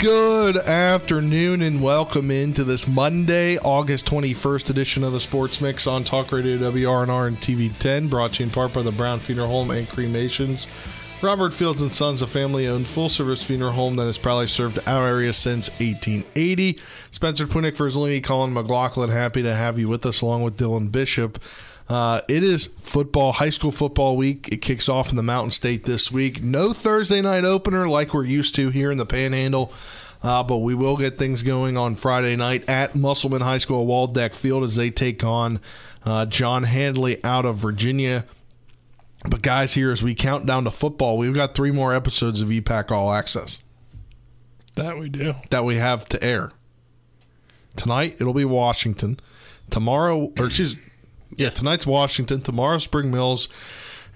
Good afternoon and welcome into this Monday, August 21st edition of the Sports Mix on Talk Radio WRNR and TV 10, brought to you in part by the Brown Funeral Home and Cremations. Robert Fields and Sons, a family-owned full-service funeral home that has probably served our area since 1880. Spencer Punick Verzolini, Colin McLaughlin, happy to have you with us along with Dylan Bishop. Uh, it is football, high school football week. It kicks off in the Mountain State this week. No Thursday night opener like we're used to here in the Panhandle. Uh, but we will get things going on Friday night at Musselman High School, Waldeck Field, as they take on uh, John Handley out of Virginia. But guys, here as we count down to football, we've got three more episodes of EPAC All Access. That we do. That we have to air. Tonight it'll be Washington. Tomorrow, or excuse, yeah, tonight's Washington. Tomorrow Spring Mills,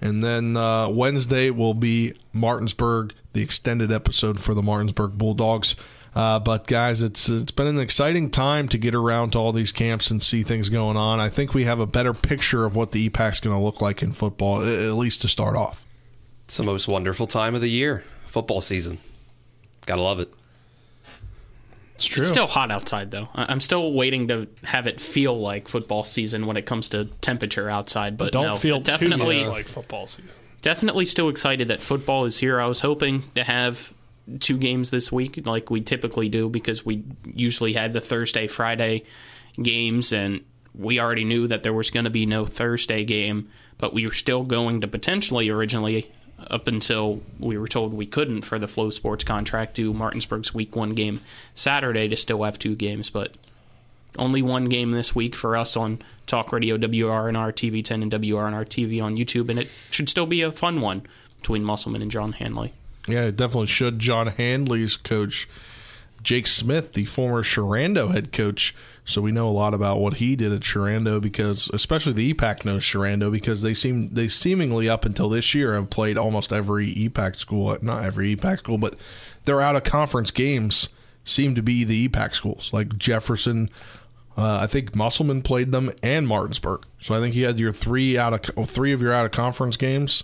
and then uh, Wednesday will be Martinsburg, the extended episode for the Martinsburg Bulldogs. Uh, but guys, it's it's been an exciting time to get around to all these camps and see things going on. I think we have a better picture of what the EPAC's going to look like in football, at least to start off. It's the most wonderful time of the year, football season. Gotta love it. It's true. It's still hot outside, though. I- I'm still waiting to have it feel like football season when it comes to temperature outside. But Don't no, feel definitely, too like football season. definitely still excited that football is here. I was hoping to have two games this week, like we typically do, because we usually had the Thursday, Friday games, and we already knew that there was going to be no Thursday game, but we were still going to potentially originally. Up until we were told we couldn't for the FloSports contract, do Martinsburg's Week One game Saturday to still have two games, but only one game this week for us on Talk Radio WRNR TV 10 and WRNR TV on YouTube, and it should still be a fun one between Musselman and John Handley. Yeah, it definitely should. John Handley's coach, Jake Smith, the former Sherando head coach. So we know a lot about what he did at Sherando because, especially the EPAC knows Sherando because they seem they seemingly up until this year have played almost every EPAC school, not every EPAC school, but their out of conference games seem to be the EPAC schools like Jefferson. Uh, I think Musselman played them and Martinsburg. So I think you had your three out of three of your out of conference games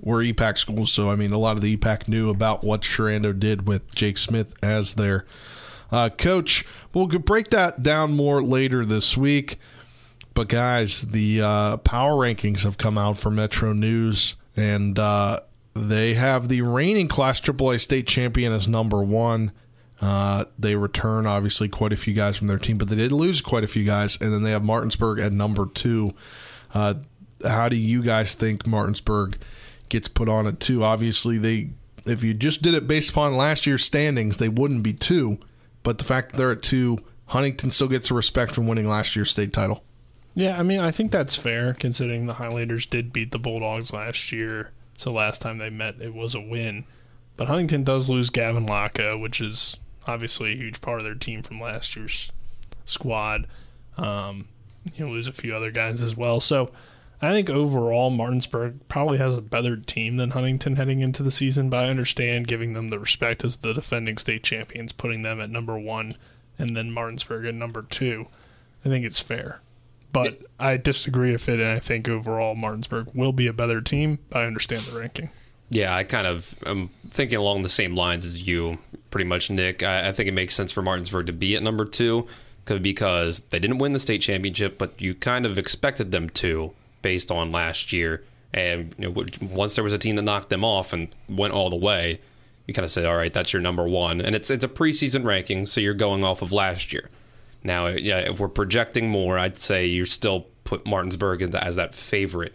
were EPAC schools. So, I mean, a lot of the EPAC knew about what Sherando did with Jake Smith as their uh, coach. We'll break that down more later this week. But, guys, the uh, power rankings have come out for Metro News, and uh, they have the reigning Class AAA state champion as number one. Uh, they return obviously quite a few guys from their team, but they did lose quite a few guys, and then they have Martinsburg at number two. Uh, how do you guys think Martinsburg gets put on at two? Obviously, they if you just did it based upon last year's standings, they wouldn't be two. But the fact that they're at two, Huntington still gets the respect from winning last year's state title. Yeah, I mean, I think that's fair considering the Highlanders did beat the Bulldogs last year. So last time they met, it was a win. But Huntington does lose Gavin Lochow, which is obviously a huge part of their team from last year's squad. Um, you lose a few other guys as well. So I think overall, Martinsburg probably has a better team than Huntington heading into the season, but I understand giving them the respect as the defending state champions, putting them at number one, and then Martinsburg at number two. I think it's fair. But I disagree with it, and I think overall Martinsburg will be a better team. I understand the ranking. Yeah, I kind of am thinking along the same lines as you, pretty much, Nick. I, I think it makes sense for Martinsburg to be at number two because they didn't win the state championship, but you kind of expected them to based on last year. And you know, once there was a team that knocked them off and went all the way, you kind of said, "All right, that's your number one." And it's it's a preseason ranking, so you're going off of last year. Now, yeah, if we're projecting more, I'd say you still put Martinsburg as that favorite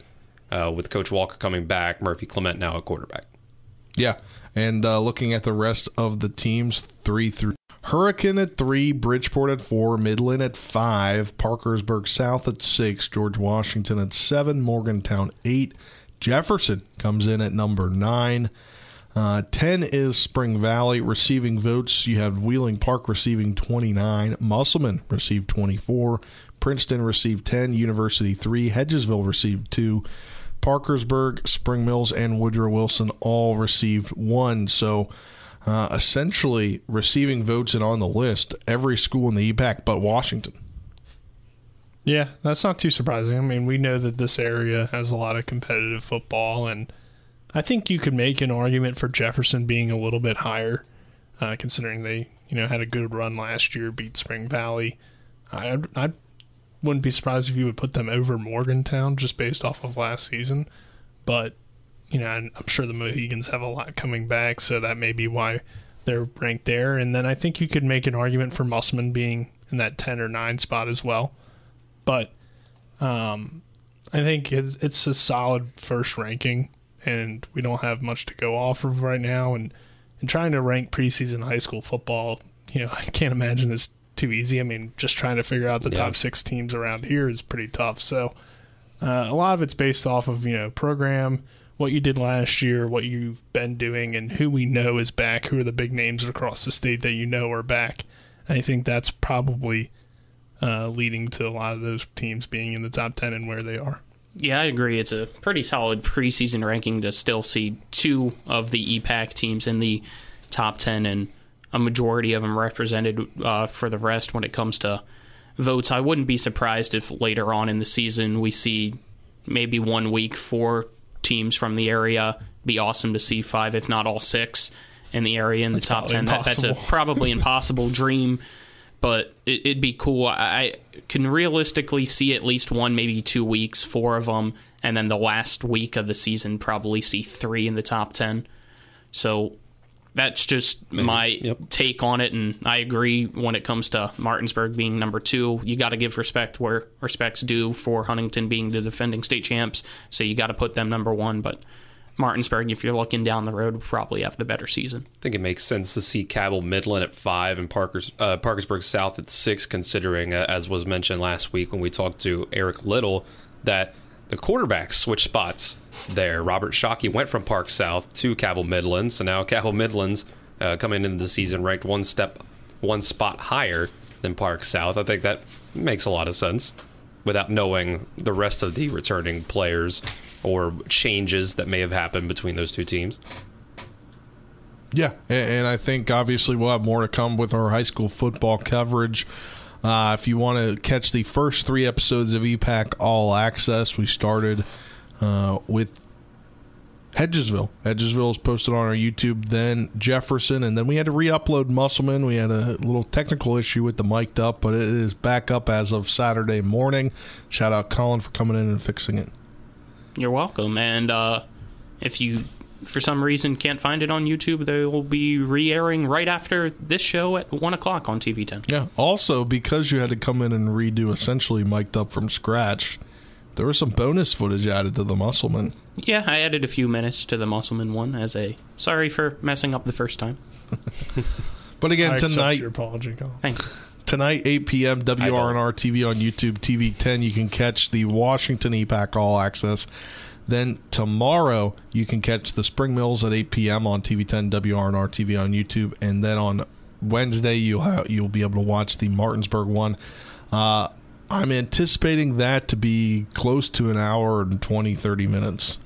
uh, with Coach Walker coming back, Murphy Clement now at quarterback. Yeah. And uh, looking at the rest of the teams, three through Hurricane at three, Bridgeport at four, Midland at five, Parkersburg South at six, George Washington at seven, Morgantown eight, Jefferson comes in at number nine. Uh, 10 is Spring Valley receiving votes. You have Wheeling Park receiving 29, Musselman received 24, Princeton received 10, University 3, Hedgesville received 2, Parkersburg, Spring Mills, and Woodrow Wilson all received 1. So uh, essentially receiving votes and on the list every school in the EPAC but Washington. Yeah, that's not too surprising. I mean, we know that this area has a lot of competitive football, and I think you could make an argument for Jefferson being a little bit higher, uh, considering they you know had a good run last year, beat Spring Valley. I I wouldn't be surprised if you would put them over Morgantown just based off of last season, but you know I'm sure the Mohegans have a lot coming back, so that may be why they're ranked there. And then I think you could make an argument for Musselman being in that ten or nine spot as well but um, I think it's, it's a solid first ranking, and we don't have much to go off of right now. And, and trying to rank preseason high school football, you know, I can't imagine it's too easy. I mean, just trying to figure out the yeah. top six teams around here is pretty tough. So uh, a lot of it's based off of you know program, what you did last year, what you've been doing, and who we know is back. Who are the big names across the state that you know are back? I think that's probably uh, leading to a lot of those teams being in the top 10 and where they are. Yeah, I agree. It's a pretty solid preseason ranking to still see two of the EPAC teams in the top 10 and a majority of them represented uh, for the rest when it comes to votes. I wouldn't be surprised if later on in the season we see maybe one week four teams from the area. Be awesome to see five, if not all six, in the area in the top 10. That, that's a probably impossible dream but it, would be cool. I can realistically see at least one, maybe two weeks, four of them, and then the last week of the season probably see three in the top ten. So that's just maybe. my yep. take on it, and I agree when it comes to Martinsburg being number two. You got to give respect where respect's due for Huntington being the defending state champs, so you got to put them number one. But Martinsburg, if you're looking down the road, will probably have the better season. I think it makes sense to see Cabell Midland at five and Parker's, uh, Parkersburg South at six, considering, uh, as was mentioned last week when we talked to Eric Little, that the quarterbacks switched spots there. Robert Shockey went from Park South to Cabell Midland, so now Cabell Midland's uh, coming into the season ranked one step, one spot higher than Park South. I think that makes a lot of sense without knowing the rest of the returning players or changes that may have happened between those two teams. Yeah, and I think obviously we'll have more to come with our high school football coverage. Uh, if you want to catch the first three episodes of EPAC All Access, we started uh, with Hedgesville. Hedgesville is posted on our YouTube, then Jefferson, and then we had to re upload Musselman. We had a little technical issue with the mic'd up, but it is back up as of Saturday morning. Shout out Colin for coming in and fixing it. You're welcome. And uh, if you, for some reason, can't find it on YouTube, they will be re airing right after this show at 1 o'clock on TV 10. Yeah. Also, because you had to come in and redo essentially mic'd up from scratch, there was some bonus footage added to the Musselman. Yeah, I added a few minutes to the Musselman one as a sorry for messing up the first time. but again, I tonight. Your apology, Colin. Thanks tonight 8 p.m WRNR TV on YouTube TV 10 you can catch the Washington EPAC All Access then tomorrow you can catch the Spring Mills at 8 p.m. on TV 10 WRNR TV on YouTube. And then on Wednesday you'll have, you'll be able to watch the Martinsburg one. Uh, I'm anticipating that to be close to an hour and 20 30 minutes.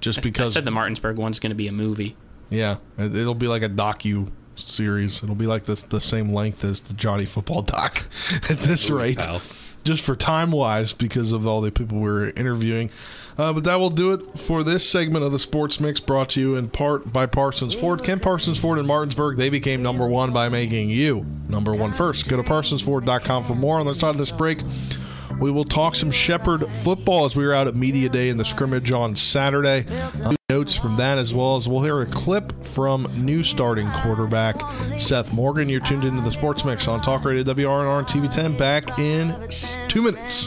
Just because I said the Martinsburg one's going to be a movie. Yeah it'll be like a docu series. It'll be like the the same length as the Johnny Football doc at this rate, just for time wise, because of all the people we're interviewing. Uh, but that will do it for this segment of the Sports Mix, brought to you in part by Parsons Ford. Ken Parsons Ford in Martinsburg, they became number one by making you number one first. Go to parsonsford.com for more. On the side of this break, we will talk some Shepherd football as we were out at Media Day in the scrimmage on Saturday notes from that as well as we'll hear a clip from new starting quarterback Seth Morgan. You're tuned into the Sports Mix on Talk Radio WRNR and TV 10 back in two minutes.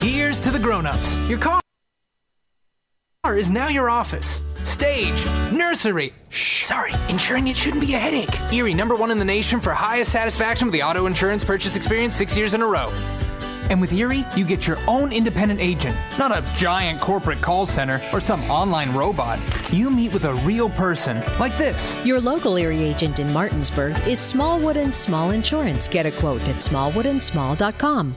Here's to the grown-ups. Your car is now your office. Stage, nursery. Shh, sorry, insuring it shouldn't be a headache. Erie, number one in the nation for highest satisfaction with the auto insurance purchase experience six years in a row. And with Erie, you get your own independent agent, not a giant corporate call center or some online robot. You meet with a real person, like this. Your local Erie agent in Martinsburg is Smallwood and Small Insurance. Get a quote at smallwoodandsmall.com.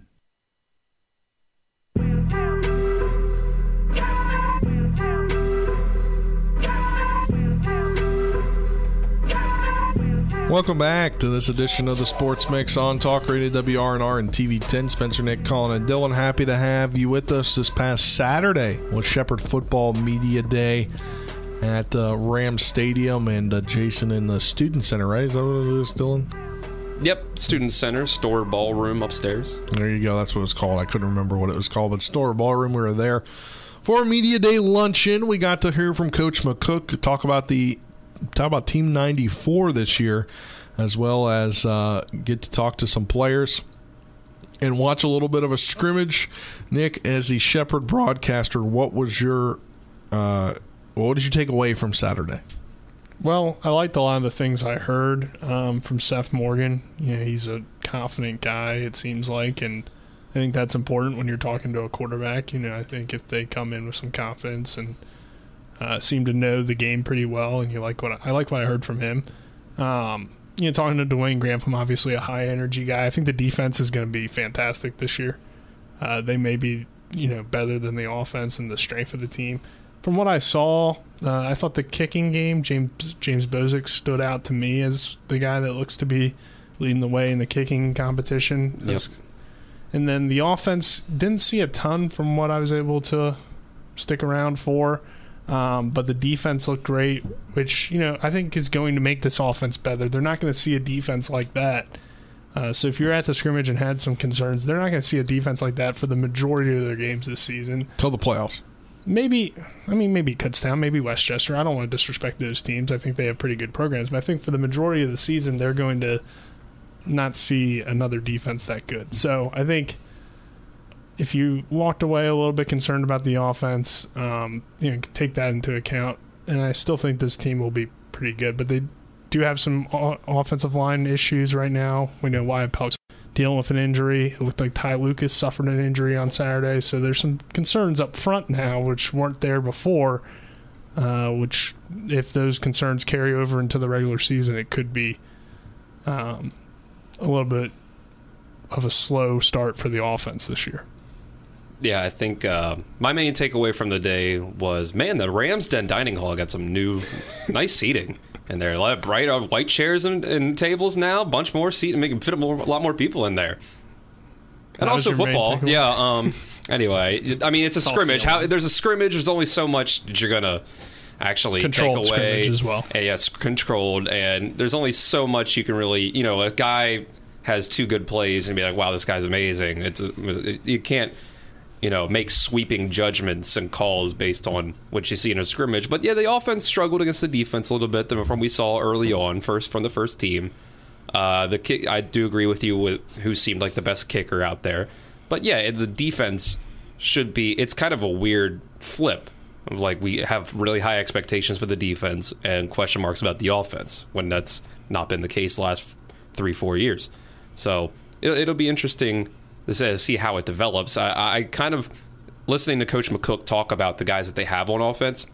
Welcome back to this edition of the Sports Mix on Talk Radio WRNR and TV 10. Spencer, Nick, Colin, and Dylan. Happy to have you with us this past Saturday was Shepherd Football Media Day at uh, Ram Stadium and uh, Jason in the Student Center, right? Is that what it is, Dylan? Yep, Student Center, store ballroom upstairs. There you go. That's what it's called. I couldn't remember what it was called, but store ballroom. We were there for Media Day luncheon. We got to hear from Coach McCook talk about the talk about Team 94 this year, as well as uh, get to talk to some players and watch a little bit of a scrimmage. Nick, as the Shepherd broadcaster, what was your uh, what did you take away from Saturday? Well, I liked a lot of the things I heard um, from Seth Morgan. You know, he's a confident guy. It seems like, and I think that's important when you're talking to a quarterback. You know, I think if they come in with some confidence and uh, seem to know the game pretty well, and you like what I, I like what I heard from him. Um, you know, talking to Dwayne Grantham, obviously a high energy guy. I think the defense is going to be fantastic this year. Uh, they may be, you know, better than the offense and the strength of the team. From what I saw, uh, I thought the kicking game, James James Bozick stood out to me as the guy that looks to be leading the way in the kicking competition. Yep. And then the offense didn't see a ton from what I was able to stick around for. Um, but the defense looked great, which you know I think is going to make this offense better. They're not going to see a defense like that. Uh, so if you're at the scrimmage and had some concerns, they're not going to see a defense like that for the majority of their games this season. Till the playoffs. Maybe, I mean, maybe Kutztown, maybe West Chester. I don't want to disrespect those teams. I think they have pretty good programs, but I think for the majority of the season, they're going to not see another defense that good. So I think if you walked away a little bit concerned about the offense, um, you know, take that into account. And I still think this team will be pretty good, but they do have some o- offensive line issues right now. We know Wyatt Pelk's dealing with an injury. It looked like Ty Lucas suffered an injury on Saturday, so there's some concerns up front now, which weren't there before. Uh, which, if those concerns carry over into the regular season, it could be um, a little bit of a slow start for the offense this year. Yeah, I think uh, my main takeaway from the day was, man, the Rams Den dining hall got some new, nice seating. And there are a lot of bright uh, white chairs and, and tables now, a bunch more seat, and make fit more, a lot more people in there. and That also football. Yeah. Um. Anyway, I mean, it's a scrimmage. How there's a scrimmage. There's only so much that you're gonna actually Controlled take away. scrimmage as well. And, yeah, controlled, and there's only so much you can really. You know, a guy has two good plays and be like, "Wow, this guy's amazing." It's a, you can't. You know, make sweeping judgments and calls based on what you see in a scrimmage. But yeah, the offense struggled against the defense a little bit from we saw early on, first from the first team. Uh, the kick, I do agree with you with who seemed like the best kicker out there. But yeah, the defense should be. It's kind of a weird flip. Like we have really high expectations for the defense and question marks about the offense when that's not been the case last three four years. So it, it'll be interesting see how it develops. I, I kind of listening to Coach McCook talk about the guys that they have on offense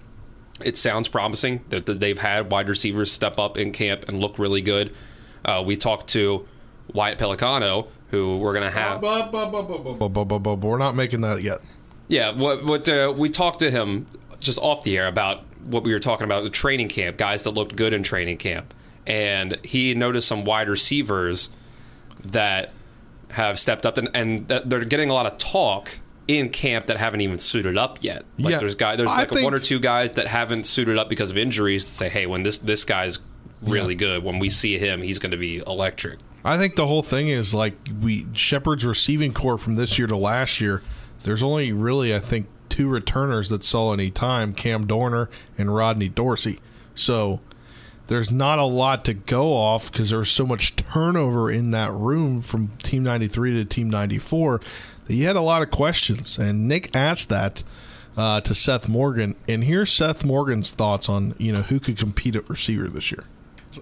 it sounds promising that they've had wide receivers step up in camp and look really good. Uh, we talked to Wyatt Pelicano, who we're going to have. We're not making that yet. Yeah, what, what uh, we talked to him just off the air about what we were talking about the training camp, guys that looked good in training camp, and he noticed some wide receivers that have stepped up and, and they're getting a lot of talk in camp that haven't even suited up yet. Like Yeah, there's guy there's I like one or two guys that haven't suited up because of injuries to say, hey, when this this guy's really good, when we see him, he's going to be electric. I think the whole thing is like we Shepherd's receiving corps from this year to last year. There's only really I think two returners that saw any time: Cam Dorner and Rodney Dorsey. So there's not a lot to go off because there's so much turnover in that room from Team 93 to Team 94 that you had a lot of questions. And Nick asked that uh, to Seth Morgan, and here's Seth Morgan's thoughts on you know who could compete at receiver this year.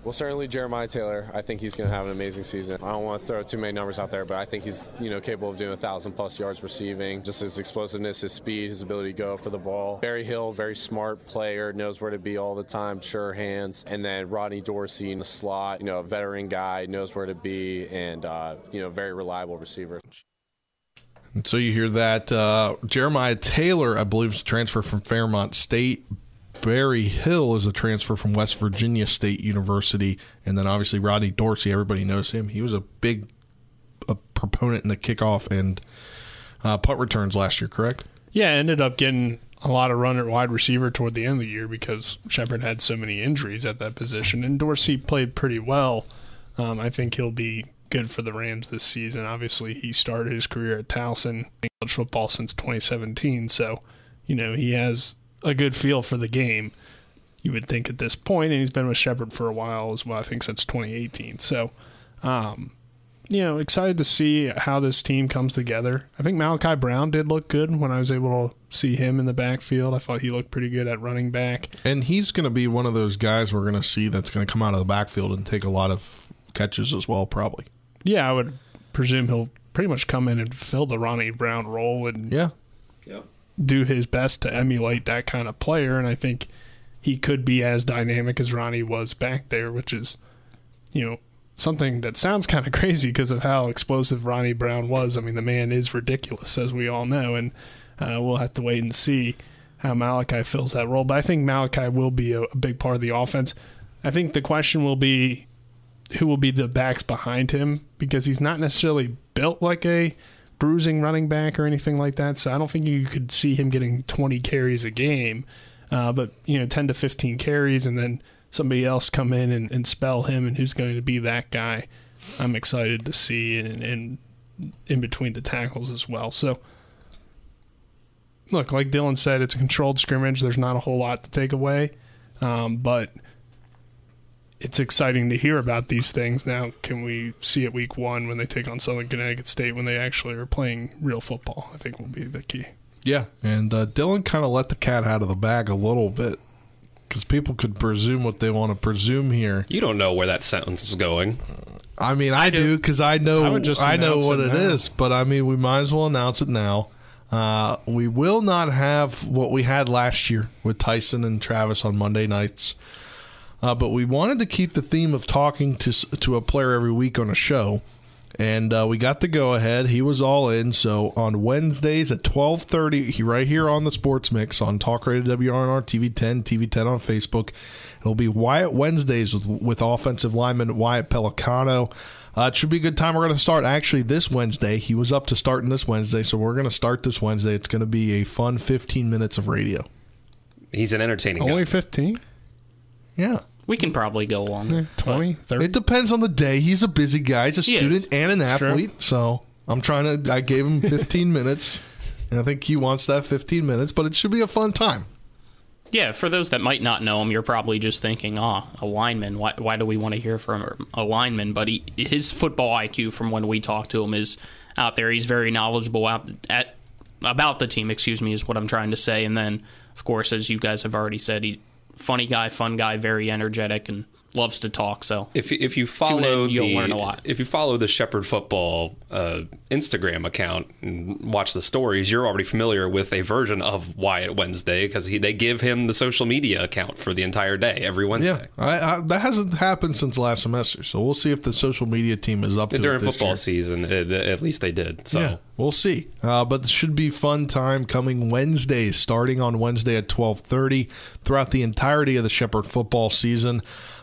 Well, certainly Jeremiah Taylor. I think he's going to have an amazing season. I don't want to throw too many numbers out there, but I think he's you know capable of doing a thousand plus yards receiving. Just his explosiveness, his speed, his ability to go for the ball. Barry Hill, very smart player, knows where to be all the time, sure hands. And then Rodney Dorsey in the slot, you know, a veteran guy, knows where to be, and uh, you know, very reliable receiver. So you hear that uh, Jeremiah Taylor, I believe, is a transfer from Fairmont State. Barry Hill is a transfer from West Virginia State University, and then obviously Rodney Dorsey. Everybody knows him. He was a big a proponent in the kickoff and uh, punt returns last year. Correct? Yeah, ended up getting a lot of run at wide receiver toward the end of the year because Shepherd had so many injuries at that position, and Dorsey played pretty well. Um, I think he'll be good for the Rams this season. Obviously, he started his career at Towson, college football since 2017, so you know he has a good feel for the game. You would think at this point, and he's been with Shepherd for a while as well. I think since 2018. So, um, you know, excited to see how this team comes together. I think Malachi Brown did look good when I was able to see him in the backfield. I thought he looked pretty good at running back. And he's going to be one of those guys we're going to see that's going to come out of the backfield and take a lot of catches as well, probably. Yeah, I would presume he'll pretty much come in and fill the Ronnie Brown role and Yeah. Do his best to emulate that kind of player. And I think he could be as dynamic as Ronnie was back there, which is, you know, something that sounds kind of crazy because of how explosive Ronnie Brown was. I mean, the man is ridiculous, as we all know, and uh, we'll have to wait and see how Malachi fills that role. But I think Malachi will be a, a big part of the offense. I think the question will be who will be the backs behind him because he's not necessarily built like a bruising running back or anything like that. So I don't think you could see him getting 20 carries a game. Uh, but, you know, 10 to 15 carries and then somebody else come in and, and spell him and who's going to be that guy. I'm excited to see and, in between the tackles as well. So, look, like Dylan said, it's a controlled scrimmage. There's not a whole lot to take away. Um, but it's exciting to hear about these things. Now, can we see it week one when they take on Southern Connecticut State when they actually are playing real football? I think will be the key. Yeah, and uh, Dylan kind of let the cat out of the bag a little bit because people could presume what they want to presume here. You don't know where that sentence is going. I mean, I, do because I know I I, know what it it now. is. But I mean, we might as well announce it now. Uh, we will not have what we had last year with Tyson and Travis on Monday nights. Uh, but we wanted to keep the theme of talking to to a player every week on a show, and uh, we got the go ahead. He was all in. So on Wednesdays at twelve thirty, he right here on the Sports Mix on Talk Radio WRNR TV ten TV ten on Facebook. It'll be Wyatt Wednesdays with with offensive lineman Wyatt Pelicano. Uh, it should be a good time. We're going to start actually this Wednesday. He was up to starting this Wednesday, so we're going to start this Wednesday. It's going to be a fun 15 minutes of radio. He's an entertaining Only guy. 15? Yeah. We can probably go longer. 20, 30? It depends on the day. He's a busy guy. He's a He student is. and an It's true. athlete. So I'm trying to. I gave him 15 minutes, and I think he wants that 15 minutes. But it should be a fun time. Yeah, for those that might not know him, you're probably just thinking, "Ah, a lineman. Why, why do we want to hear from a lineman?" But he, his football IQ, from when we talked to him, is out there. He's very knowledgeable out at about the team. Excuse me, is what I'm trying to say. And then, of course, as you guys have already said, he funny guy, fun guy, very energetic, and loves to talk. So If you- if you follow in, you'll the learn a lot. if you follow the Shepherd Football uh, Instagram account and watch the stories, you're already familiar with a version of Wyatt Wednesday because they give him the social media account for the entire day every Wednesday. Yeah, I, I, that hasn't happened since last semester. So we'll see if the social media team is up to During it this football year. season, uh, at least they did. So Yeah, we'll see. Uh, but it should be fun time coming wednesday starting on Wednesday at twelve thirty throughout the entirety of the Shepherd football season.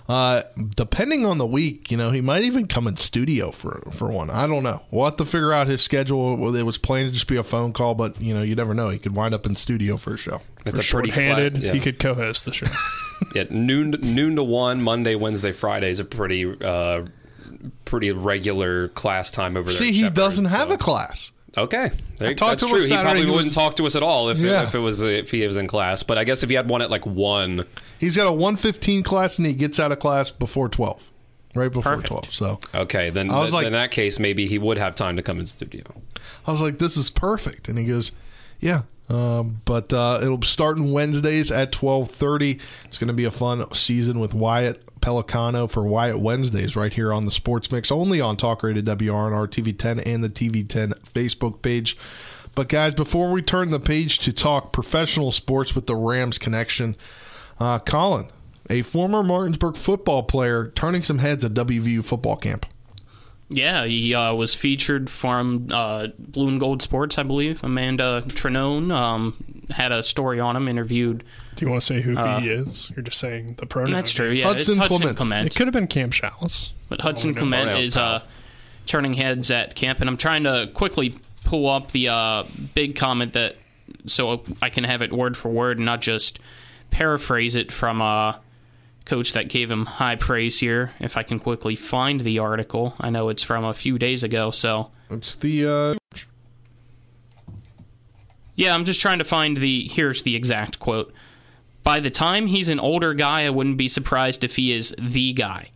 Uh, depending on the week, you know, he might even come in studio for for one. I don't know. We'll have to figure out his schedule. It was planned to just be a phone call, but you know, you never know. He could wind up in studio for a show. it's a pretty Short-handed. yeah. He could co-host the show. yeah, noon noon to one Monday, Wednesday, Friday is a pretty uh, pretty regular class time over there. See, at he Shepherd, doesn't so- have a class. Okay, there, I that's to true. on He Saturday. probably He was- wouldn't talk to us at all if, Yeah. it, if it was if he was in class. But I guess if he had one at like one, He's got a one fifteen class, and he gets out of class before twelve, right before Perfect. twelve. So okay, then I was th- like- in that case maybe he would have time to come in studio. I was like, "This is perfect," and he goes, "Yeah." Um, but uh, it'll be starting Wednesdays at twelve thirty. It's going to be a fun season with Wyatt Pelicano for Wyatt Wednesdays right here on the Sports Mix, only on Talk Rated WRNR TV10 and the TV10 Facebook page. But guys, before we turn the page to talk professional sports with the Rams connection, uh, Colin, a former Martinsburg football player, turning some heads at WVU football camp. Yeah, he uh, was featured from uh, Blue and Gold Sports, I believe. Amanda Trenone um, had a story on him, interviewed. Do you want to say who Uh, he is? You're just saying the pronoun. That's true, yeah. Hudson it's Hudson Clement. Clement. It could have been Cam Chalice. But Hudson Oh, Clement is uh, turning heads at camp, and I'm trying to quickly pull up the uh, big comment that so I can have it word for word and not just paraphrase it from a coach that gave him high praise here. If I can quickly find the article, I know it's from a few days ago, so It's the uh, yeah, I'm just trying to find the. Here's the exact quote. By the time he's an older guy, I wouldn't be surprised if he is the guy.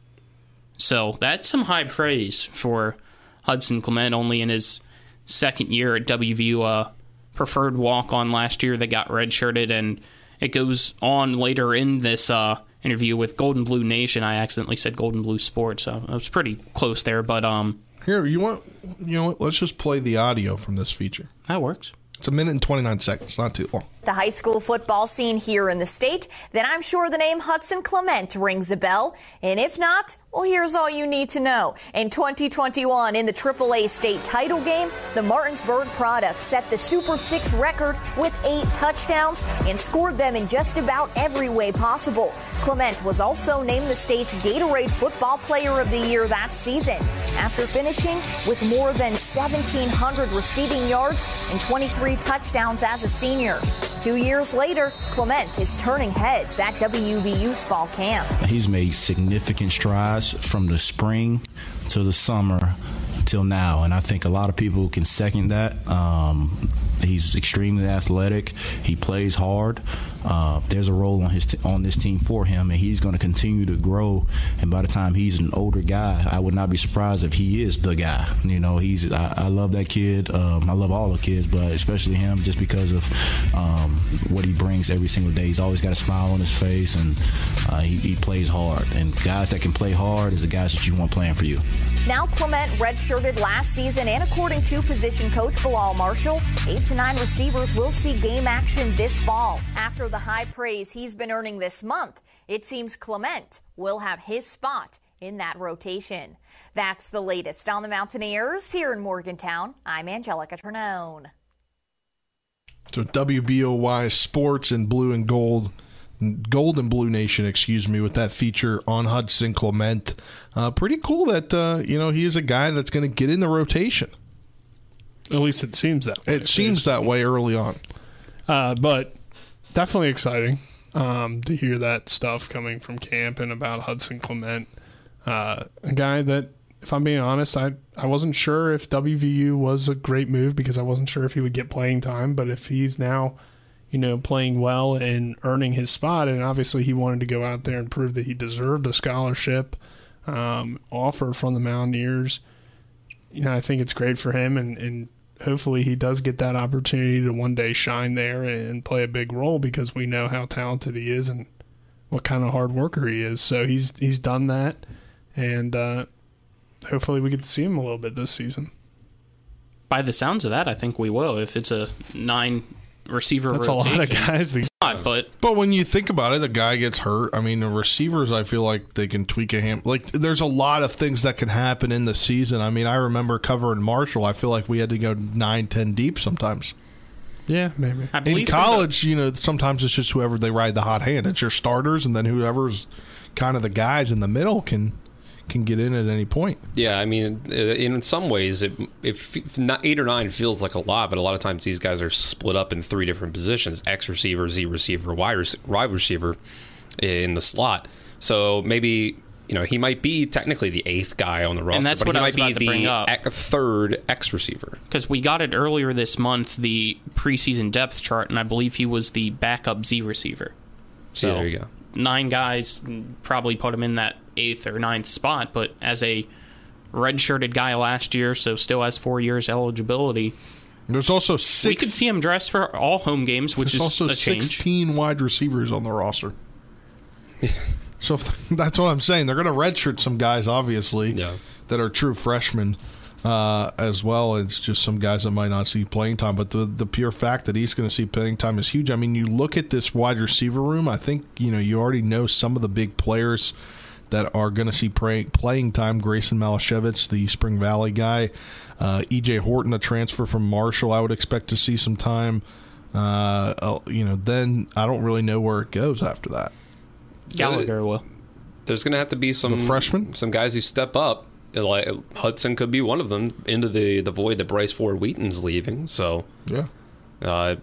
So that's some high praise for Hudson Clement, only in his second year at WVU. Uh, preferred walk on last year that got redshirted, and it goes on later in this uh, interview with Golden Blue Nation. I accidentally said Golden Blue Sports, so I was pretty close there, but um, Here, you want you know what? Let's just play the audio from this feature. that works. It's a minute and twenty nine seconds, not too long. the high school football scene here in the state, then I'm sure the name Hudson Clement rings a bell. And if not, well, here's all you need to know. In 2021, in the AAA state title game, the Martinsburg product set the Super Six record with eight touchdowns and scored them in just about every way possible. Clement was also named the state's Gatorade Football Player of the Year that season after finishing with more than 1,700 receiving yards and 23 touchdowns as a senior. Two years later, Clement is turning heads at WVU's fall camp. He's made significant strides from the spring to the summer till now, and I think a lot of people can second that. Um, he's extremely athletic. He plays hard. Uh, there's a role on his t- on this team for him, and he's going to continue to grow. And by the time he's an older guy, I would not be surprised if he is the guy. You know, he's I, I love that kid. Um, I love all the kids, but especially him, just because of um, what he brings every single day. He's always got a smile on his face, and uh, he, he plays hard. And guys that can play hard is the guys that you want playing for you. Now Clement redshirted last season, and according to position coach Bilal Marshall, eight to nine receivers will see game action this fall. After the high praise he's been earning this month, it seems Clement will have his spot in that rotation. That's the latest on the Mountaineers here in Morgantown. I'm Angelica Ternone. So WBOY Sports and blue and gold Gold and Blue Nation, excuse me, with that feature on Hudson Clement. Uh, pretty cool that uh, you know he is a guy that's going to get in the rotation. At least it seems that. way. It seems that way early on. Uh, but definitely exciting um, to hear that stuff coming from camp and about Hudson Clement, uh, a guy that, if I'm being honest, I I wasn't sure if WVU was a great move because I wasn't sure if he would get playing time. But if he's now, you know, playing well and earning his spot, and obviously he wanted to go out there and prove that he deserved a scholarship um, offer from the Mountaineers. You know, I think it's great for him, and, and hopefully he does get that opportunity to one day shine there and play a big role because we know how talented he is and what kind of hard worker he is. So he's he's done that, and uh, hopefully we get to see him a little bit this season. By the sounds of that, I think we will. If it's a nine receiver, That's a lot of guys. to- Not, but But when you think about it, the guy gets hurt. I mean, the receivers, I feel like they can tweak a ham. Like, there's a lot of things that can happen in the season. I mean, I remember covering Marshall. I feel like we had to go nine, ten deep sometimes. Yeah, maybe. In believe college, you know, sometimes it's just whoever they ride the hot hand. It's your starters, and then whoever's kind of the guys in the middle can can get in at any point. Yeah, I mean, uh, in some ways, it, if, if not eight or nine feels like a lot, but a lot of times these guys are split up in three different positions: X receiver, Z receiver, Y, rec- receiver in the slot. So maybe you know he might be technically the eighth guy on the roster, and that's but what he I was might about be to bring the up. ec- third X receiver. because we got it earlier this month, the preseason depth chart, and I believe he was the backup Z receiver. So there you go. Nine guys probably put him in that eighth or ninth spot, but as a redshirted guy last year, so still has four years eligibility. There's also six. We six. could see him dress for all home games, which is also a change. 16 wide receivers on the roster. so that's what I'm saying. They're going to redshirt some guys, obviously, Yeah. that are true freshmen uh, as well. It's just some guys that might not see playing time. But the, the pure fact that he's going to see playing time is huge. I mean, you look at this wide receiver room, I think, you know, you already know some of the big players that are going to see play, playing time. Graeson Malashevich, the Spring Valley guy. Uh, EJ Horton, a transfer from Marshall, I would expect to see some time. Uh, uh, you know, then I don't really know where it goes after that. Gallagher will. There's going to have to be some The freshman? some guys who step up. Like Hudson could be one of them into the the void that Bryce Ford Wheaton's leaving. So Yeah. uh,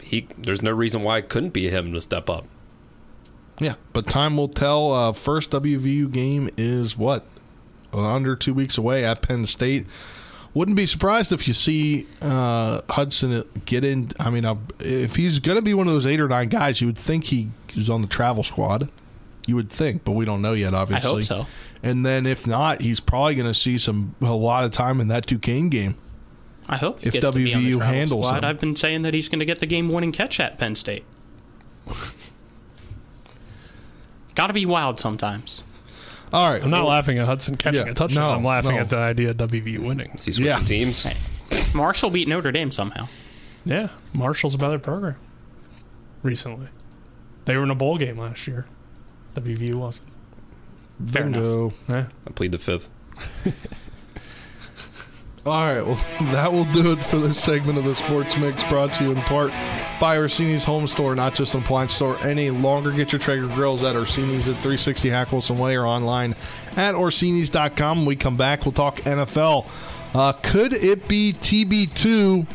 he there's no reason why it couldn't be him to step up. Yeah, but time will tell. Uh, first WVU game is what Uh, under two weeks away at Penn State. Wouldn't be surprised if you see uh, Hudson get in. I mean, uh, if he's going to be one of those eight or nine guys, you would think he is on the travel squad. You would think, but we don't know yet. Obviously, I hope so. And then if not, he's probably going to see some a lot of time in that Duquesne game. I hope he If gets to be on the WVU handles squad. him. I've been saying that he's going to get the game-winning catch at Penn State. Got to be wild sometimes. All right, I'm not well, laughing at Hudson catching Yeah, a touchdown. no, I'm laughing no. at the idea of WVU winning. Is he switching Yeah. teams? Marshall beat Notre Dame somehow. Yeah, Marshall's a better program. Recently, they were in a bowl game last year. WVU wasn't. Fair enough. bingo. Yeah. I plead the fifth. All right, well, that will do it for this segment of the Sports Mix brought to you in part by Orsini's Home Store, not just an appliance store any longer. Get your Traeger grills at Orsini's at 360 Hack Wilson Way or online at Orsini's.com. When we come back, we'll talk NFL. Uh, could it be TB2?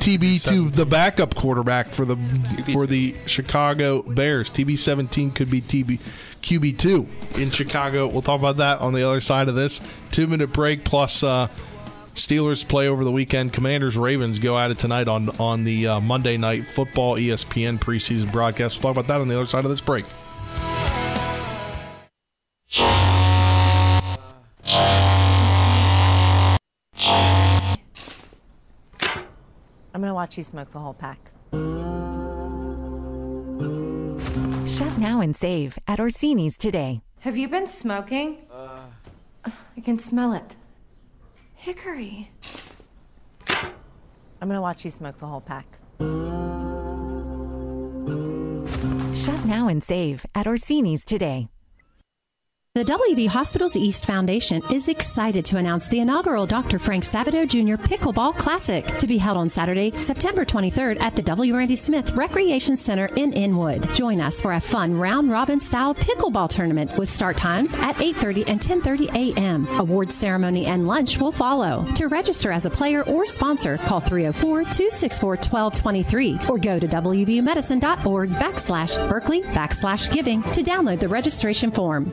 TB2, the backup quarterback for the for the Chicago Bears. TB17 could be TB QB2 in Chicago. We'll talk about that on the other side of this. Two minute break plus uh, Steelers play over the weekend. Commanders Ravens go at it tonight on on the uh, Monday night football ESPN preseason broadcast. We'll talk about that on the other side of this break. I'm gonna watch you smoke the whole pack. Shop now and save at Orsini's today. Have you been smoking? Uh. I can smell it. Hickory. I'm gonna watch you smoke the whole pack. Shop now and save at Orsini's today. The WV Hospitals East Foundation is excited to announce the inaugural Dr. Frank Sabato Jr. Pickleball Classic to be held on Saturday, September 23rd at the W. Randy Smith Recreation Center in Inwood. Join us for a fun round robin style pickleball tournament with start times at 8:30 and 10:30 a.m. Award ceremony and lunch will follow. To register as a player or sponsor, call 304-264-1223 or go to wvmedicine.org backslash Berkeley backslash giving to download the registration form.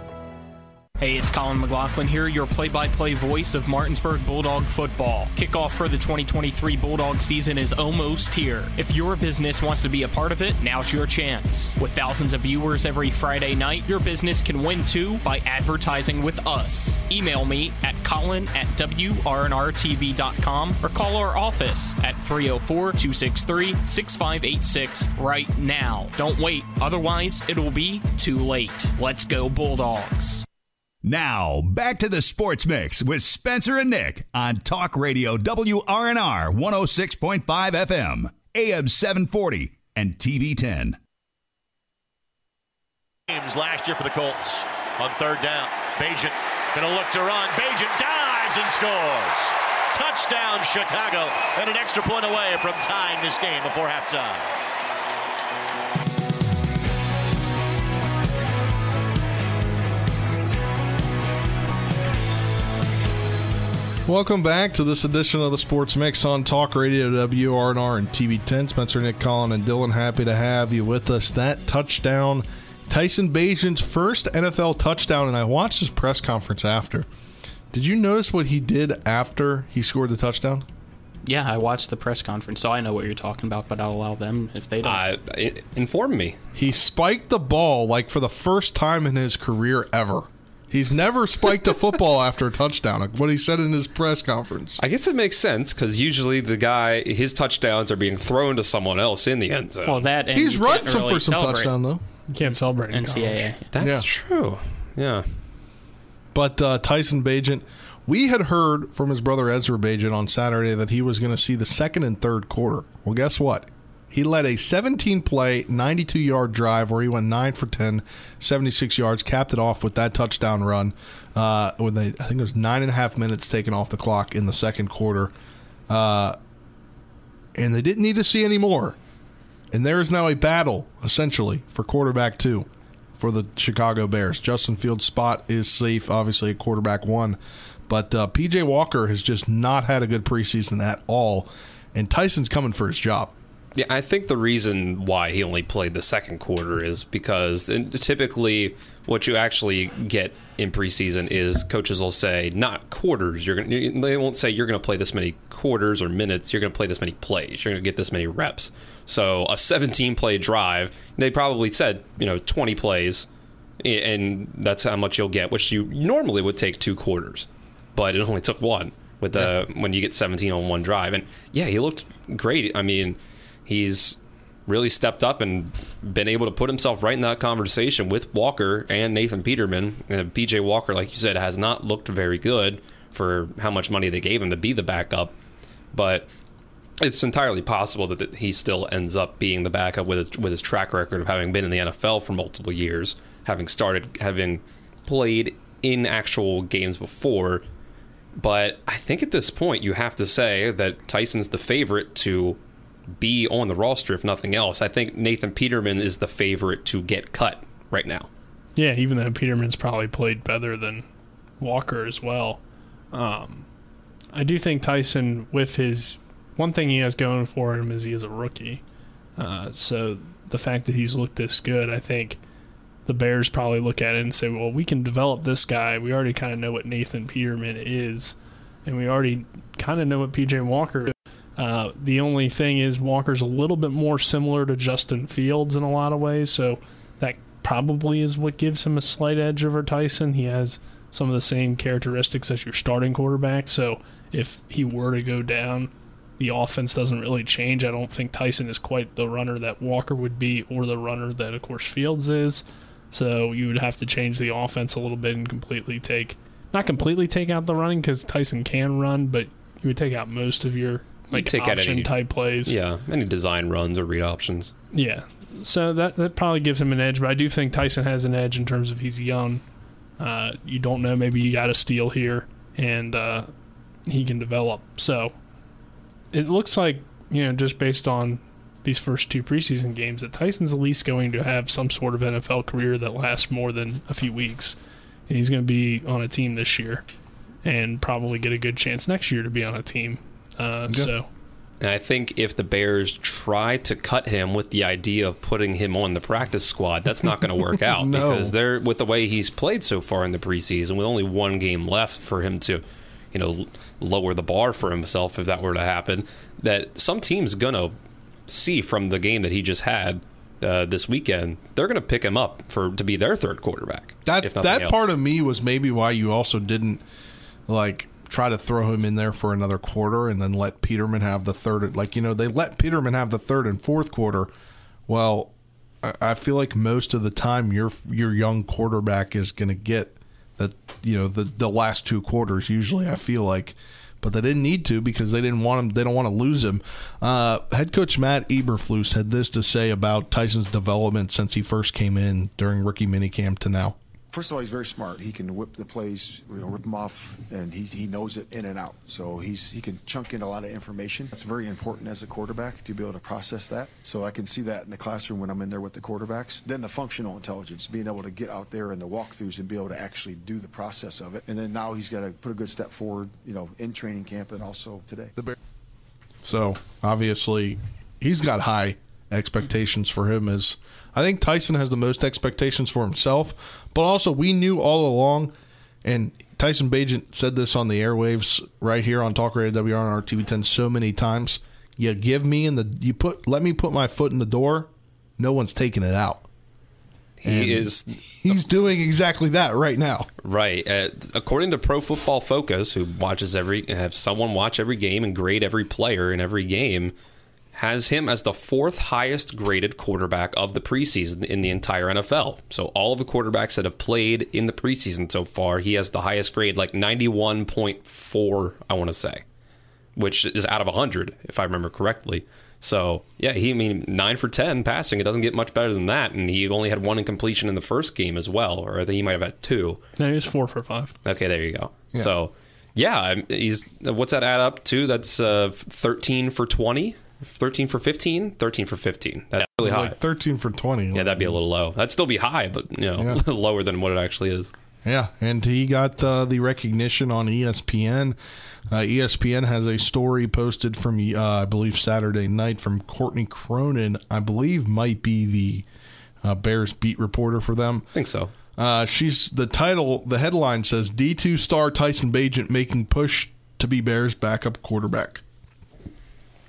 Hey, it's Colin McLaughlin here, your play by play voice of Martinsburg Bulldog football. Kickoff for the 2023 Bulldog season is almost here. If your business wants to be a part of it, now's your chance. With thousands of viewers every Friday night, your business can win too by advertising with us. Email me at colin at WRNRTV.com or call our office at 304 263 6586 right now. Don't wait, otherwise, it will be too late. Let's go, Bulldogs. Now, back to the Sports Mix with Spencer and Nick on Talk Radio WRNR 106.5 FM, AM 740, and TV 10. Games last year for the Colts on third down. Bagent gonna look to run. Bagent dives and scores. Touchdown, Chicago, and an extra point away from tying this game before halftime. Welcome back to this edition of the Sports Mix on Talk Radio WRNR and TV 10. Spencer, Nick, Colin, and Dylan, happy to have you with us. That touchdown, Tyson Bagent's first NFL touchdown, and I watched his press conference after. Did you notice what he did after he scored the touchdown? Yeah, I watched the press conference, so I know what you're talking about, but I'll allow them if they don't. Uh, inform me. He spiked the ball like for the first time in his career ever. He's never spiked a football after a touchdown. What he said in his press conference. I guess it makes sense because usually the guy, his touchdowns are being thrown to someone else in the end zone. Well, that and He's run can't some really for some celebrate touchdown though. You can't celebrate in NCAA. That's Yeah. true. Yeah. But uh, Tyson Bagent, we had heard from his brother Ezra Bagent on Saturday that he was going to see the second and third quarter. Well, guess what? He led a 17 play, 92 yard drive where he went 9 for 10, 76 yards, capped it off with that touchdown run. Uh, they, a, I think it was nine and a half minutes taken off the clock in the second quarter. Uh, and they didn't need to see any more. And there is now a battle, essentially, for quarterback two for the Chicago Bears. Justin Fields' spot is safe, obviously, at quarterback one. But uh, PJ Walker has just not had a good preseason at all. And Tyson's coming for his job. Yeah, I think the reason why he only played the second quarter is because typically what you actually get in preseason is coaches will say not quarters. You're gonna, they won't say you're going to play this many quarters or minutes. You're going to play this many plays. You're going to get this many reps. So a 17 play drive, they probably said you know 20 plays, and that's how much you'll get, which you normally would take two quarters, but it only took one with the when you get 17 on one drive. And yeah, he looked great. I mean he's really stepped up and been able to put himself right in that conversation with Walker and Nathan Peterman. Uh, and PJ Walker, like you said, has not looked very good for how much money they gave him to be the backup, but it's entirely possible that he still ends up being the backup with his, with his track record of having been in the NFL for multiple years, having started, having played in actual games before. But I think at this point, you have to say that Tyson's the favorite to be on the roster if nothing else. I think Nathan Peterman is the favorite to get cut right now. Yeah, even though Peterman's probably played better than Walker as well. Um, I do think Tyson, with his one thing he has going for him is he is a rookie. Uh, so the fact that he's looked this good, I think the Bears probably look at it and say, well, we can develop this guy. We already kind of know what Nathan Peterman is, and we already kind of know what PJ Walker is. Uh, the only thing is Walker's a little bit more similar to Justin Fields in a lot of ways, so that probably is what gives him a slight edge over Tyson. He has some of the same characteristics as your starting quarterback. So if he were to go down, the offense doesn't really change. I don't think Tyson is quite the runner that Walker would be or the runner that, of course, Fields is. So you would have to change the offense a little bit and completely take, not completely take out the running because Tyson can run, but you would take out most of your like take option any- type plays. Yeah, any design runs or read options. Yeah. So that that probably gives him an edge, but I do think Tyson has an edge in terms of he's young. Uh, you don't know, maybe you got a steal here, and uh, he can develop. So it looks like you know just based on these first two preseason games that Tyson's at least going to have some sort of NFL career that lasts more than a few weeks, and he's going to be on a team this year, and probably get a good chance next year to be on a team. Uh, Okay. So And I think if the Bears try to cut him with the idea of putting him on the practice squad, that's not going to work out No. because they're with the way he's played so far in the preseason, with only one game left for him to, you know, lower the bar for himself if that were to happen. That some teams gonna see from the game that he just had uh, this weekend, they're gonna pick him up for to be their third quarterback. That if that else. part of me was maybe why you also didn't like try to throw him in there for another quarter and then let Peterman have the third. Like you know, they let Peterman have the third and fourth quarter. Well, I, feel like most of the time your your young quarterback is going to get that you know the the last two quarters. Usually, I feel like. But they didn't need to because they didn't want him. They don't want to lose him. Uh, head coach Matt Eberflus had this to say about Tyson's development since he first came in during rookie minicamp to now. First of all, he's very smart. He can whip the plays, you know, rip them off, and he's, he knows it in and out. So he's he can chunk in a lot of information. That's very important as a quarterback to be able to process that. So I can see that in the classroom when I'm in there with the quarterbacks. Then the functional intelligence, being able to get out there in the walkthroughs and be able to actually do the process of it. And then now he's got to put a good step forward, you know, in training camp and also today. So obviously, he's got high expectations for him. As I think Tyson has the most expectations for himself, but also we knew all along, and Tyson Bagent said this on the airwaves right here on Talk Radio WRNR TV 10 so many times. You give me in the you put let me put my foot in the door. No one's taking it out. He And is He's doing exactly that right now. Right. Uh, according to Pro Football Focus, who watches every, have someone watch every game and grade every player in every game, has him as the fourth highest graded quarterback of the preseason in the entire NFL. So all of the quarterbacks that have played in the preseason so far, he has the highest grade, like 91.4, I want to say, which is out of 100, if I remember correctly. So, yeah, he, I mean, 9 for 10 passing. It doesn't get much better than that. And he only had one incompletion in the first game as well, or I think he might have had two. no, he was four for five. Okay, there you go. Yeah. So, yeah, he's what's that add up to? That's uh, 13 for 20, 13 for 15, 13 for 15. That's really high. like 13 for 20. yeah, that'd be a little low. That'd still be high, but you know, Yeah. lower than what it actually is. Yeah, and he got uh, the recognition on ESPN. Uh, ESPN has a story posted from, uh, I believe, Saturday night from Courtney Cronin. I believe might be the uh, Bears beat reporter for them. I think so. Uh, she's the title. The headline says D two star Tyson Bagent making push to be Bears backup quarterback.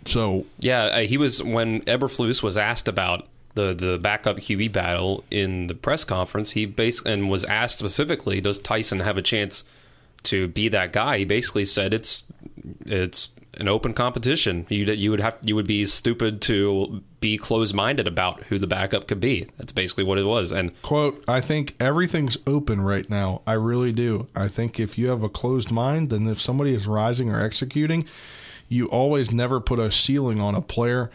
So Yeah, uh, he was when Eberflus was asked about the the backup QB battle in the press conference. He basically and was asked specifically, does Tyson have a chance to be that guy? He basically said it's it's an open competition. You you would have you would be stupid to be closed minded about who the backup could be. That's basically what it was. And quote i think everything's open right now i really do i think if you have a closed mind then if somebody is rising or executing you always never put a ceiling on a player.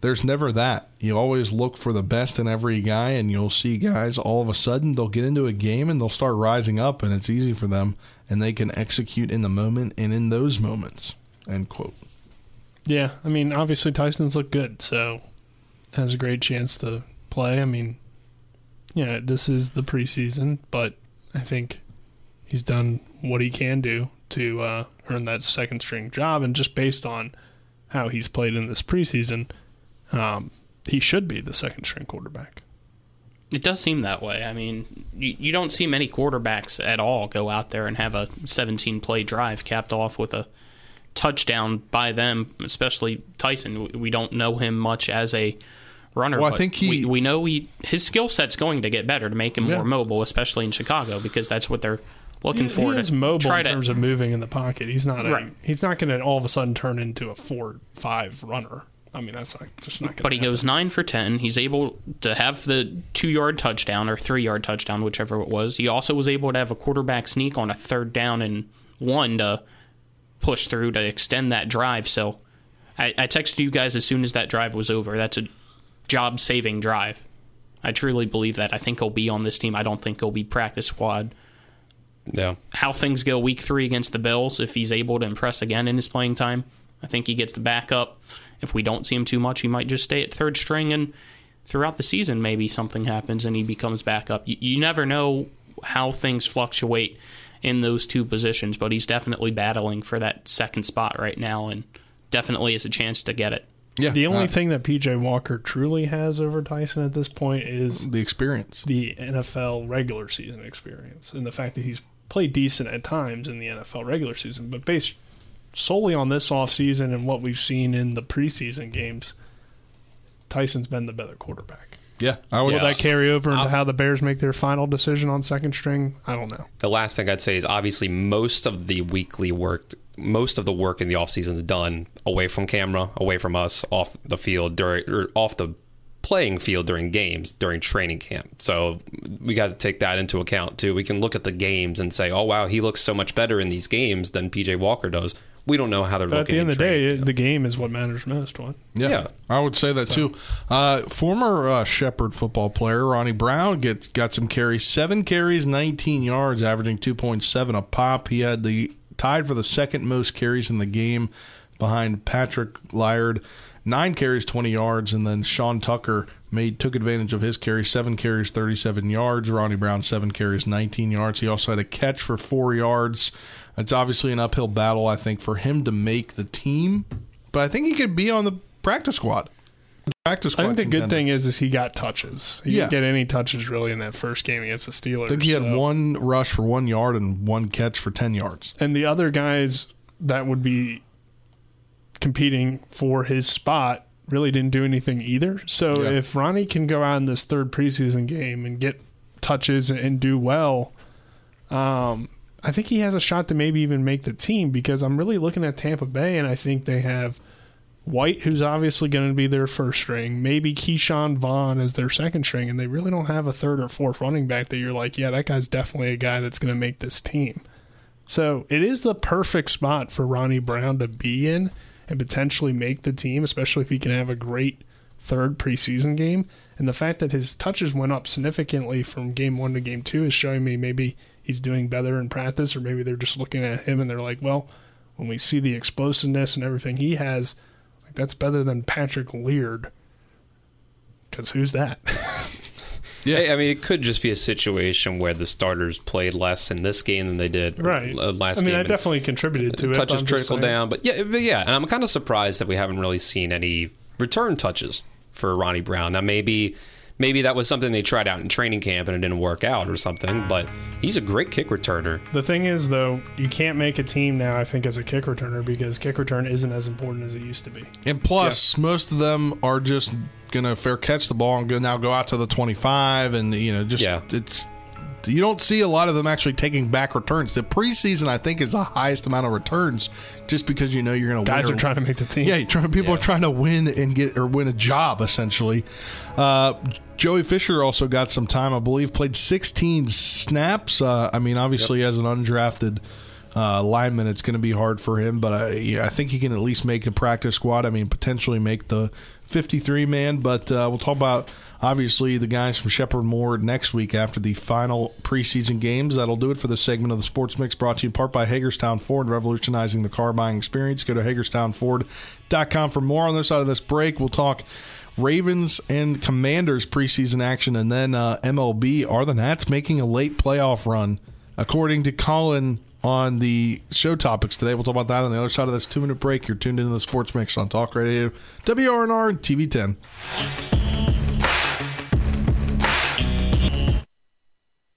There's never that. You always look for the best in every guy and you'll see guys all of a sudden they'll get into a game and they'll start rising up and it's easy for them and they can execute in the moment and in those moments. End quote. Yeah, I mean, obviously Tyson's looked good, so has a great chance to play. I mean, know, this is the preseason, but I think he's done what he can do to uh, earn that second string job, and just based on how he's played in this preseason, um, he should be the second string quarterback. It does seem that way. I mean, you, you don't see many quarterbacks at all go out there and have a 17 play drive capped off with a touchdown by them, especially Tyson. We- We don't know him much as a runner. Well, I think he- we, we know he his skill set's going to get better to make him Yeah. more mobile, especially in Chicago, because that's what they're looking he, forward he is mobile try in to terms of moving in the pocket. He's not a, Right. he's not going to all of a sudden turn into a four five runner. I mean, that's not, just not going. but he goes nine for ten. He's able to have the two yard touchdown or three yard touchdown, whichever it was. He also was able to have a quarterback sneak on a third down and one to push through to extend that drive. So I, I texted you guys as soon as that drive was over. That's a job saving drive. I truly believe that. I think he'll be on this team. I don't think he'll be practice squad. Yeah. How things go week three against the Bills, if he's able to impress again in his playing time, I think he gets the backup. If we don't see him too much, he might just stay at third string and throughout the season maybe something happens and he becomes backup. You, you never know how things fluctuate in those two positions, but he's definitely battling for that second spot right now and definitely has a chance to get it. Yeah. The only uh, thing that PJ Walker truly has over Tyson at this point is the experience, the NFL regular season experience, and the fact that he's played decent at times in the NFL regular season, but based solely on this offseason and what we've seen in the preseason games, Tyson's been the better quarterback. Yeah, I would. Will that carry over into I'll- how the Bears make their final decision on second string? I don't know. The last thing I'd say is obviously most of the weekly work, most of the work in the offseason is done away from camera, away from us, off the field, during, or off the playing field during games, during training camp. So we got to take that into account too. We can look at the games and say, oh, wow, he looks so much better in these games than PJ Walker does. We don't know how they're But at the end of the day, it, the game is what matters most. What? Yeah, Yeah. I would say that too. Uh, former uh, Shepherd football player Ronnie Brown get got some carries, seven carries, 19 yards, averaging 2.7 a pop. He had the tied for the second most carries in the game, behind Patrick Laird, nine carries, 20 yards, and then Sean Tucker made took advantage of his carry, seven carries, 37 yards. Ronnie Brown seven carries, 19 yards. He also had a catch for four yards. It's obviously an uphill battle, I think, for him to make the team, but I think he could be on the practice squad. Practice squad I think the good thing is is he got touches. He Yeah. didn't get any touches really in that first game against the Steelers. I think he had so- one rush for one yard and one catch for 10 yards. and the other guys that would be competing for his spot really didn't do anything either. So Yeah. if Ronnie can go out in this third preseason game and get touches and do well, um, I think he has a shot to maybe even make the team because I'm really looking at Tampa Bay and I think they have White, who's obviously going to be their first string, maybe Ke'Shawn Vaughn as their second string, and they really don't have a third or fourth running back that you're like, yeah, that guy's definitely a guy that's going to make this team. So it is the perfect spot for Ronnie Brown to be in and potentially make the team, especially if he can have a great third preseason game. And the fact that his touches went up significantly from game one to game two is showing me maybe he's doing better in practice, or maybe they're just looking at him and they're like, well, when we see the explosiveness and everything he has, like that's better than Patrick Laird. Because who's that? Yeah, I mean, it could just be a situation where the starters played less in this game than they did right. uh, last I mean, game. that definitely contributed to it. touches trickle down, but yeah, but yeah, and I'm kind of surprised that we haven't really seen any return touches for Ronnie Brown. Now maybe maybe that was something they tried out in training camp and it didn't work out or something, but he's a great kick returner. The thing is, though, you can't make a team now. I think as a kick returner because kick return isn't as important as it used to be. And plus, most of them are just going to fair catch the ball and go now go out to the 25 and you know just yeah. it's you don't see a lot of them actually taking back returns. The preseason, I think, is the highest amount of returns, just because you know you're going to. Guys win are trying to make the team. Yeah, you're trying, people are trying to win and get or win a job essentially. Uh, Joey Fisher also got some time, I believe, played 16 snaps. Uh, I mean, obviously as an undrafted uh, lineman, it's going to be hard for him, but I, yeah, I think he can at least make a practice squad. I mean, potentially make the 53 man. But uh, we'll talk about obviously the guys from Shepherd more next week after the final preseason games. That'll do it for this segment of the Sports Mix brought to you in part by Hagerstown Ford, revolutionizing the car buying experience. Go to HagerstownFord.com for more on this side of this break. We'll talk. Ravens and Commanders preseason action, and then uh, MLB. Are the Nats making a late playoff run? According to Colin on the show topics today, we'll talk about that on the other side of this two minute break. You're tuned into the Sports Mix on Talk Radio, WRNR, and TV 10.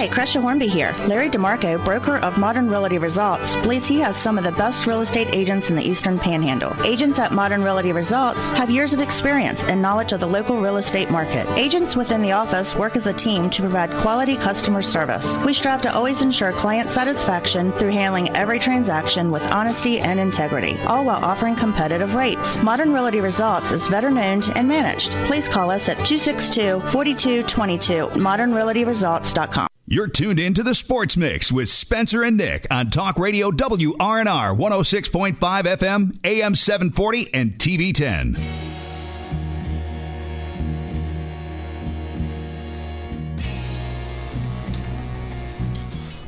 Hi, Cresha Hornby here. Larry DeMarco, broker of Modern Realty Results, believes he has some of the best real estate agents in the Eastern Panhandle. Agents at Modern Realty Results have years of experience and knowledge of the local real estate market. Agents within the office work as a team to provide quality customer service. We strive to always ensure client satisfaction through handling every transaction with honesty and integrity, all while offering competitive rates. Modern Realty Results is veteran owned and managed. Please call us at 262 4222 modernrealtyresults.com. You're tuned in to the Sports Mix with Spencer and Nick on Talk Radio WRNR 106.5 FM, AM 740, and TV 10.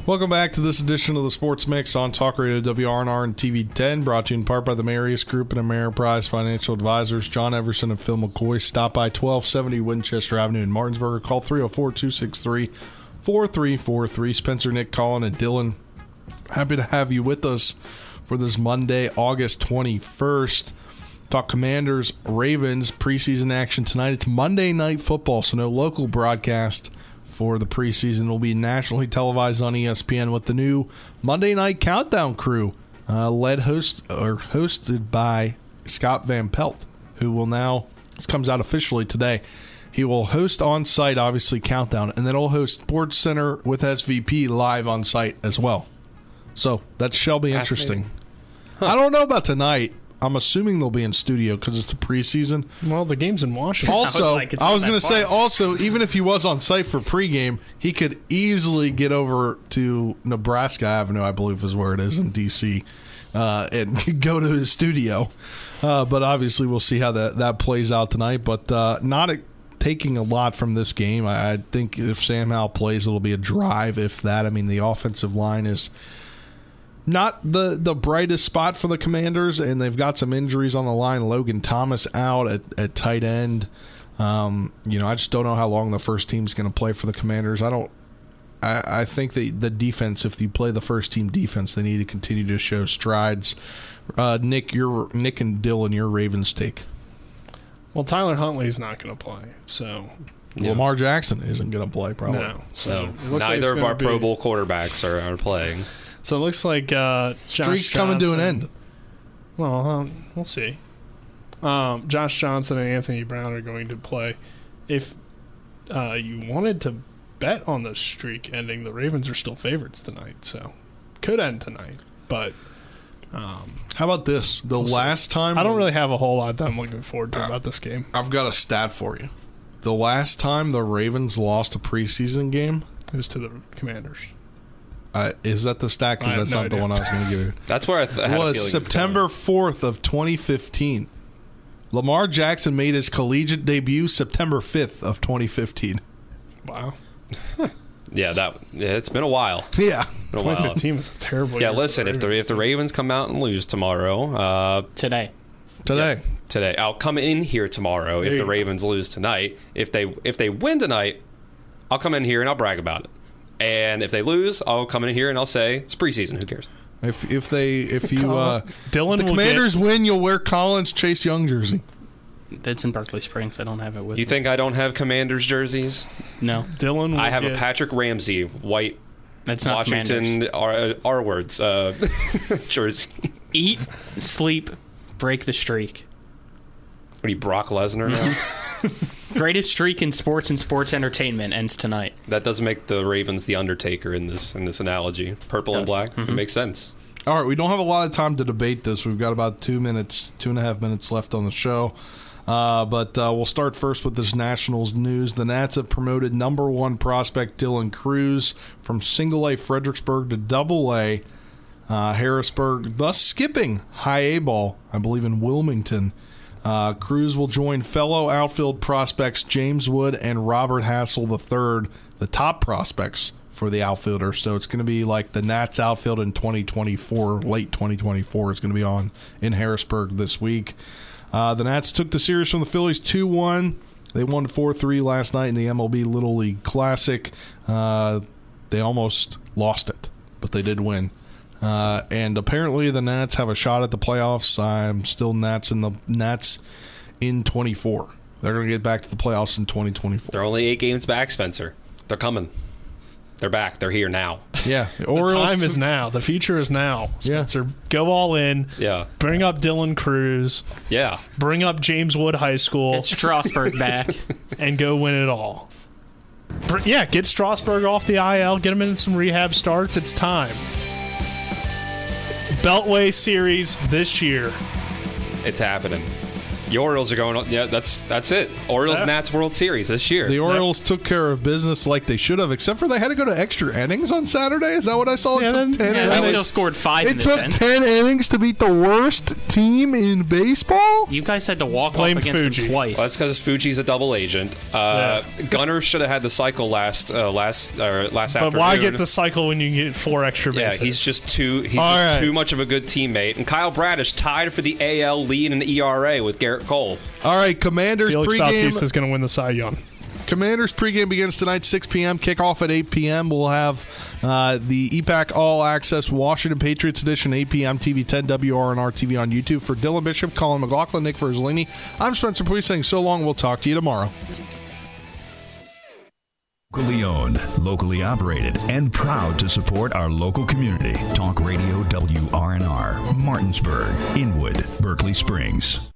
Welcome back to this edition of the Sports Mix on Talk Radio WRNR and TV 10, brought to you in part by the Marius Group and Ameriprise Financial Advisors. John Everson and Phil McCoy. Stop by 1270 Winchester Avenue in Martinsburg. Call 304 263 4343. Spencer, Nick, Colin, and Dylan. Happy to have you with us for this Monday, August 21st. Talk Commanders, Ravens, preseason action tonight. It's Monday Night Football, so no local broadcast for the preseason. will be nationally televised on ESPN with the new Monday Night Countdown crew, uh, led host or hosted by Scott Van Pelt, who will now this comes out officially today. He will host on site, obviously Countdown, and then he'll host Sports Center with SVP live on site as well. So that shall be interesting. I don't know about tonight. I'm assuming they'll be in studio because it's the preseason. Well, the game's in Washington. Also, I was, like, was going to say, also, even if he was on site for pregame, he could easily get over to Nebraska Avenue, I believe is where it is in D.C., uh, and go to his studio. Uh, but obviously, we'll see how that, that plays out tonight. But uh, not a, taking a lot from this game. I, I think if Sam Howell plays, it'll be a drive, if that. I mean, the offensive line is not the the brightest spot for the Commanders, and they've got some injuries on the line. Logan Thomas out at, at tight end. Um, you know, I just don't know how long the first team's going to play for the Commanders. I don't. I, I think that the defense, if you play the first team defense, they need to continue to show strides. Uh, Nick, your Nick and Dylan, your Ravens take. Well, Tyler Huntley's not going to play, so yeah. Lamar Jackson isn't going to play probably. No, so neither like of our be... Pro Bowl quarterbacks are, are playing. So it looks like uh, Josh streak's Johnson, coming to an end. Well, um, we'll see. Um, Josh Johnson and Anthony Brown are going to play. If uh, you wanted to bet on the streak ending, the Ravens are still favorites tonight, so could end tonight. But um, how about this? The we'll last see. time I don't really have a whole lot that I'm looking forward to about this game. I've got a stat for you. The last time the Ravens lost a preseason game, it was to the Commanders. Uh, is that the stat? Because that's no not idea. the one I was going to give you. that's where I th- it was September fourth of 2015. Lamar Jackson made his collegiate debut September 5th of 2015. Wow. yeah, that yeah, it's been a while. Yeah, been a 2015 while. was a terrible. Yeah, listen, the if the if the Ravens come out and lose tomorrow, uh, today, today, yeah, today, I'll come in here tomorrow. There if the Ravens go. lose tonight, if they if they win tonight, I'll come in here and I'll brag about it. And if they lose, I'll come in here and I'll say it's preseason. Who cares? If if they if you uh, Dylan if the Commanders get- win, you'll wear Collins Chase Young jersey. That's in Berkeley Springs. I don't have it with You me. think I don't have Commanders jerseys? No. Dylan. I have a Patrick Ramsey white That's not Washington R, R words uh, jersey. Eat, sleep, break the streak. What are you, Brock Lesnar now? Greatest streak in sports and sports entertainment ends tonight. that does make the Ravens the Undertaker in this in this analogy. Purple and Does. black. It makes sense. All right, we don't have a lot of time to debate this. We've got about two minutes, two and a half minutes left on the show. Uh, but uh, we'll start first with this Nationals news. The Nats have promoted number one prospect Dylan Crews from single A Fredericksburg to double A uh, Harrisburg, thus skipping high A ball, I believe, in Wilmington. Uh, Crews will join fellow outfield prospects James Wood and Robert Hassell III, the top prospects for the outfielder. So it's going to be like the Nats outfield in 2024, late 2024. It's going to be on in Harrisburg this week. Uh, the Nats took the series from the Phillies 2 1. They won 4 3 last night in the MLB Little League Classic. Uh, they almost lost it, but they did win. Uh, and apparently the Nats have a shot at the playoffs. I'm still Nats in the Nats in 24. They're going to get back to the playoffs in 2024. They're only eight games back, Spencer. They're coming. They're back. They're here now. Yeah, The time is now. The future is now. Spencer, go all in. Yeah. Bring up Dylan Crews. Yeah. Bring up James Wood High School. Get Strasburg back. and go win it all. Br- Yeah, get Strasburg off the IL. Get him in some rehab starts. It's time. Beltway Series this year. It's happening. The Orioles are going. on- Yeah, that's that's it. Orioles Yeah. Nats World Series this year. The Orioles took care of business like they should have, except for they had to go to extra innings on Saturday. Is that what I saw? It took ten yeah, innings. they still scored five It the took tenth. ten innings to beat the worst team in baseball. You guys had to walk Blame off against Fuji. him twice. Well, that's because Fuji's a double agent. Uh, Gunnar should have had the cycle last uh, last uh, last But afternoon. why get the cycle when you get four extra Yeah, bases? he's just too he's just right. too much of a good teammate. And Kyle Bradish tied for the AL lead in ERA with Gerrit Cole. All right, Commanders Felix pregame. Bautista is going to win the Cy Young. Commanders pregame begins tonight, 6 p.m. Kickoff at 8 p.m. We'll have uh, the EPAC All Access Washington Patriots Edition, 8 p.m. TV 10 WRNR TV on YouTube. For Dylan Bishop, Colin McLaughlin, Nick Verzolini, I'm Spencer DuPuis saying so long. We'll talk to you tomorrow. Locally owned, locally operated, and proud to support our local community. Talk Radio WRNR, Martinsburg, Inwood, Berkeley Springs.